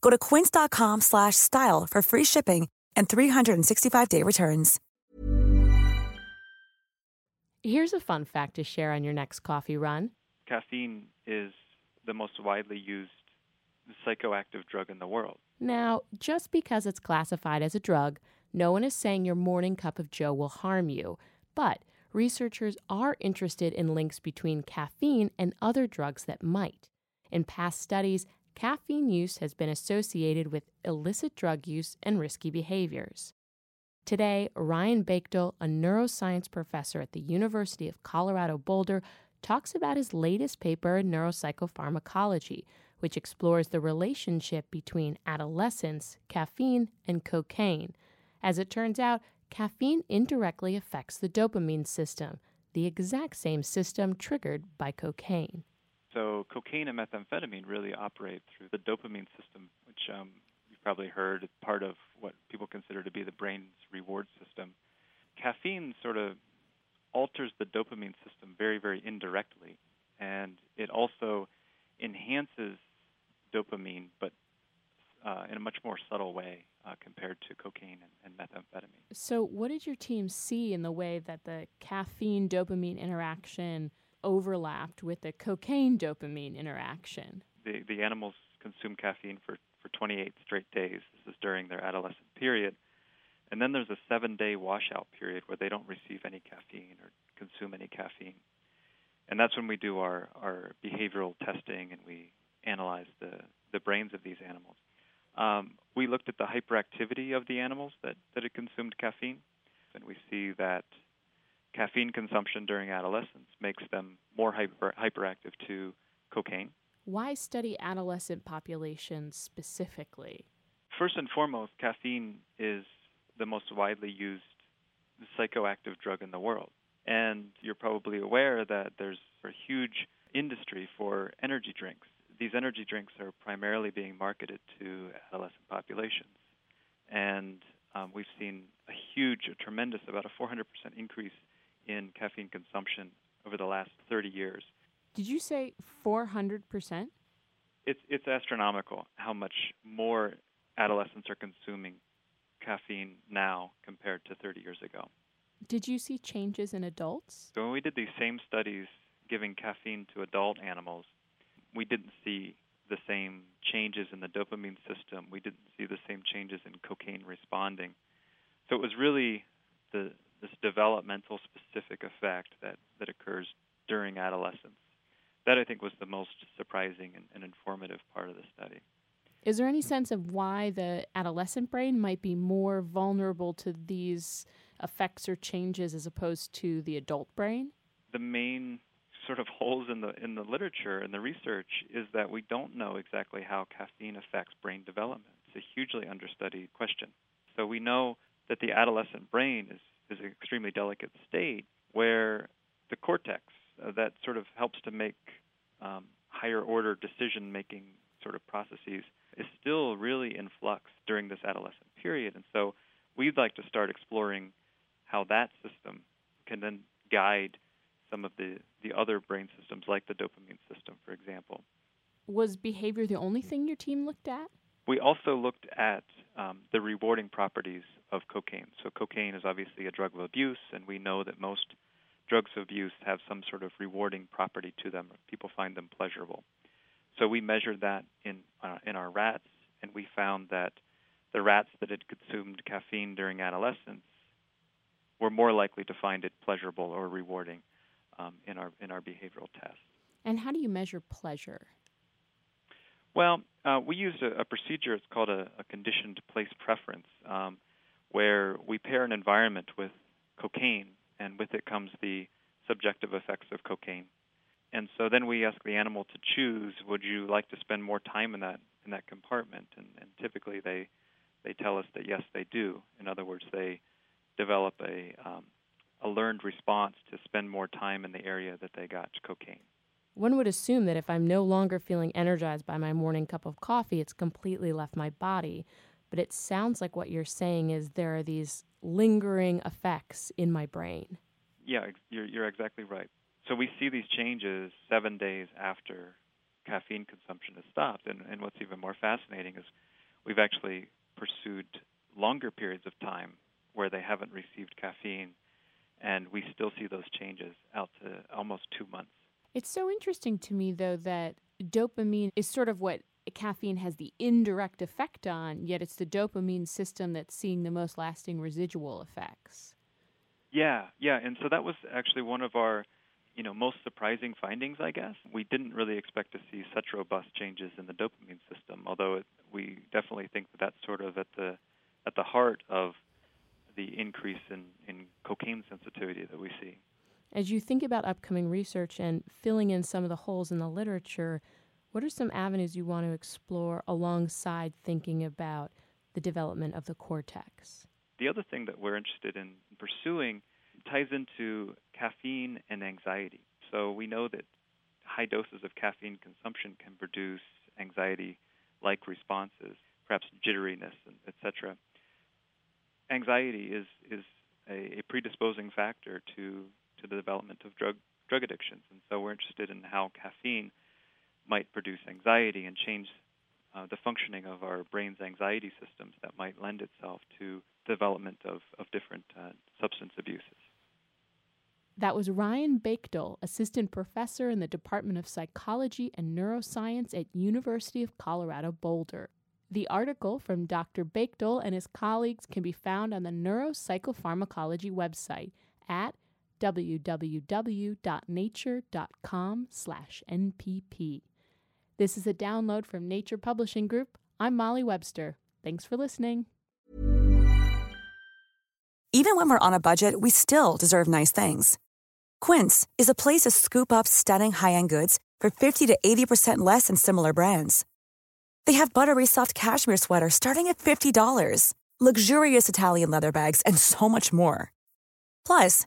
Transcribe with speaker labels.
Speaker 1: Go to quince.com slash style for free shipping and 365-day returns.
Speaker 2: Here's a fun fact to share on your next coffee run.
Speaker 3: Caffeine is the most widely used psychoactive drug in the world.
Speaker 2: Now, just because it's classified as a drug, no one is saying your morning cup of joe will harm you. But researchers are interested in links between caffeine and other drugs that might. In past studies, caffeine use has been associated with illicit drug use and risky behaviors. Today, Ryan Bachtell, a neuroscience professor at the University of Colorado Boulder, talks about his latest paper in neuropsychopharmacology, which explores the relationship between adolescence, caffeine, and cocaine. As it turns out, caffeine indirectly affects the dopamine system, the exact same system triggered by cocaine.
Speaker 3: So, cocaine and methamphetamine really operate through the dopamine system, which um, you've probably heard is part of what people consider to be the brain's reward system. Caffeine sort of alters the dopamine system very, very indirectly, and it also enhances dopamine, but uh, in a much more subtle way uh, compared to cocaine and, and, methamphetamine.
Speaker 2: So, what did your team see in the way that the caffeine dopamine interaction overlapped with the cocaine dopamine interaction?
Speaker 3: The, the animals consume caffeine for, for 28 straight days. This is during their adolescent period. And then there's a seven day washout period where they don't receive any caffeine or consume any caffeine. And that's when we do our, our behavioral testing and we analyze the, the brains of these animals. Um, we looked at the hyperactivity of the animals that, that had consumed caffeine, and we see that caffeine consumption during adolescence makes them more hyper, hyperactive to cocaine.
Speaker 2: Why study adolescent populations specifically?
Speaker 3: First and foremost, caffeine is the most widely used psychoactive drug in the world. And you're probably aware that there's a huge industry for energy drinks these energy drinks are primarily being marketed to adolescent populations. And um, we've seen a huge, a tremendous, about a 400% increase in caffeine consumption over the last 30 years.
Speaker 2: Did you say 400%?
Speaker 3: It's, it's astronomical how much more adolescents are consuming caffeine now compared to 30 years ago.
Speaker 2: Did you see changes in adults?
Speaker 3: So when we did these same studies giving caffeine to adult animals, we didn't see the same changes in the dopamine system. We didn't see the same changes in cocaine responding. So it was really the, this developmental specific effect that, that occurs during adolescence. That I think was the most surprising and, and informative part of the study.
Speaker 2: Is there any sense of why the adolescent brain might be more vulnerable to these effects or changes as opposed to the adult brain?
Speaker 3: The main sort of holes in the in the literature and the research is that we don't know exactly how caffeine affects brain development. It's a hugely understudied question. So we know that the adolescent brain is is an extremely delicate state where the cortex uh, that sort of helps to make um, higher order decision making sort of processes is still really in flux during this adolescent period. And so we'd like to start exploring how that system can then guide some of the, the other brain systems, like the dopamine system, for example.
Speaker 2: Was behavior the only thing your team looked at?
Speaker 3: We also looked at um, the rewarding properties of cocaine. So, cocaine is obviously a drug of abuse, and we know that most drugs of abuse have some sort of rewarding property to them. People find them pleasurable. So, we measured that in, uh, in our rats, and we found that the rats that had consumed caffeine during adolescence we're more likely to find it pleasurable or rewarding um, in our in our behavioral tests.
Speaker 2: And how do you measure pleasure?
Speaker 3: Well, uh, we use a, a, procedure. It's called a, a conditioned place preference, um, where we pair an environment with cocaine, and with it comes the subjective effects of cocaine. And so then we ask the animal to choose: Would you like to spend more time in that in that compartment? And, and typically they they tell us that yes, they do. In other words, they develop a um, a learned response to spend more time in the area that they got cocaine.
Speaker 2: One would assume that if I'm no longer feeling energized by my morning cup of coffee, it's completely left my body. But it sounds like what you're saying is there are these lingering effects in my brain.
Speaker 3: Yeah, you're, you're exactly right. So we see these changes seven days after caffeine consumption has stopped. And, and what's even more fascinating is we've actually pursued longer periods of time where they haven't received caffeine, and we still see those changes out to almost two months.
Speaker 2: It's so interesting to me, though, that dopamine is sort of what caffeine has the indirect effect on, yet it's the dopamine system that's seeing the most lasting residual effects.
Speaker 3: Yeah, yeah, and so that was actually one of our, you know, most surprising findings, I guess. We didn't really expect to see such robust changes in the dopamine system, although it, we definitely think that that's sort of at the at the heart of the increase in, in cocaine sensitivity that we see.
Speaker 2: As you think about upcoming research and filling in some of the holes in the literature, what are some avenues you want to explore alongside thinking about the development of the cortex?
Speaker 3: The other thing that we're interested in pursuing ties into caffeine and anxiety. So we know that high doses of caffeine consumption can produce anxiety like responses, perhaps jitteriness, etc. Anxiety is, is a, a predisposing factor to to the development of drug drug addictions. And so we're interested in how caffeine might produce anxiety and change uh, the functioning of our brain's anxiety systems that might lend itself to development of, of different uh, substance abuses.
Speaker 2: That was Ryan Bachtell, assistant professor in the Department of Psychology and Neuroscience at University of Colorado Boulder. The article from Dr. Bachtell and his colleagues can be found on the Neuropsychopharmacology website at www.nature.com/npp. This is a download from Nature Publishing Group. I'm Molly Webster. Thanks for listening.
Speaker 1: Even when we're on a budget, we still deserve nice things. Quince is a place to scoop up stunning high-end goods for 50 to 80% less than similar brands. They have buttery soft cashmere sweaters starting at $50, luxurious Italian leather bags, and so much more. Plus,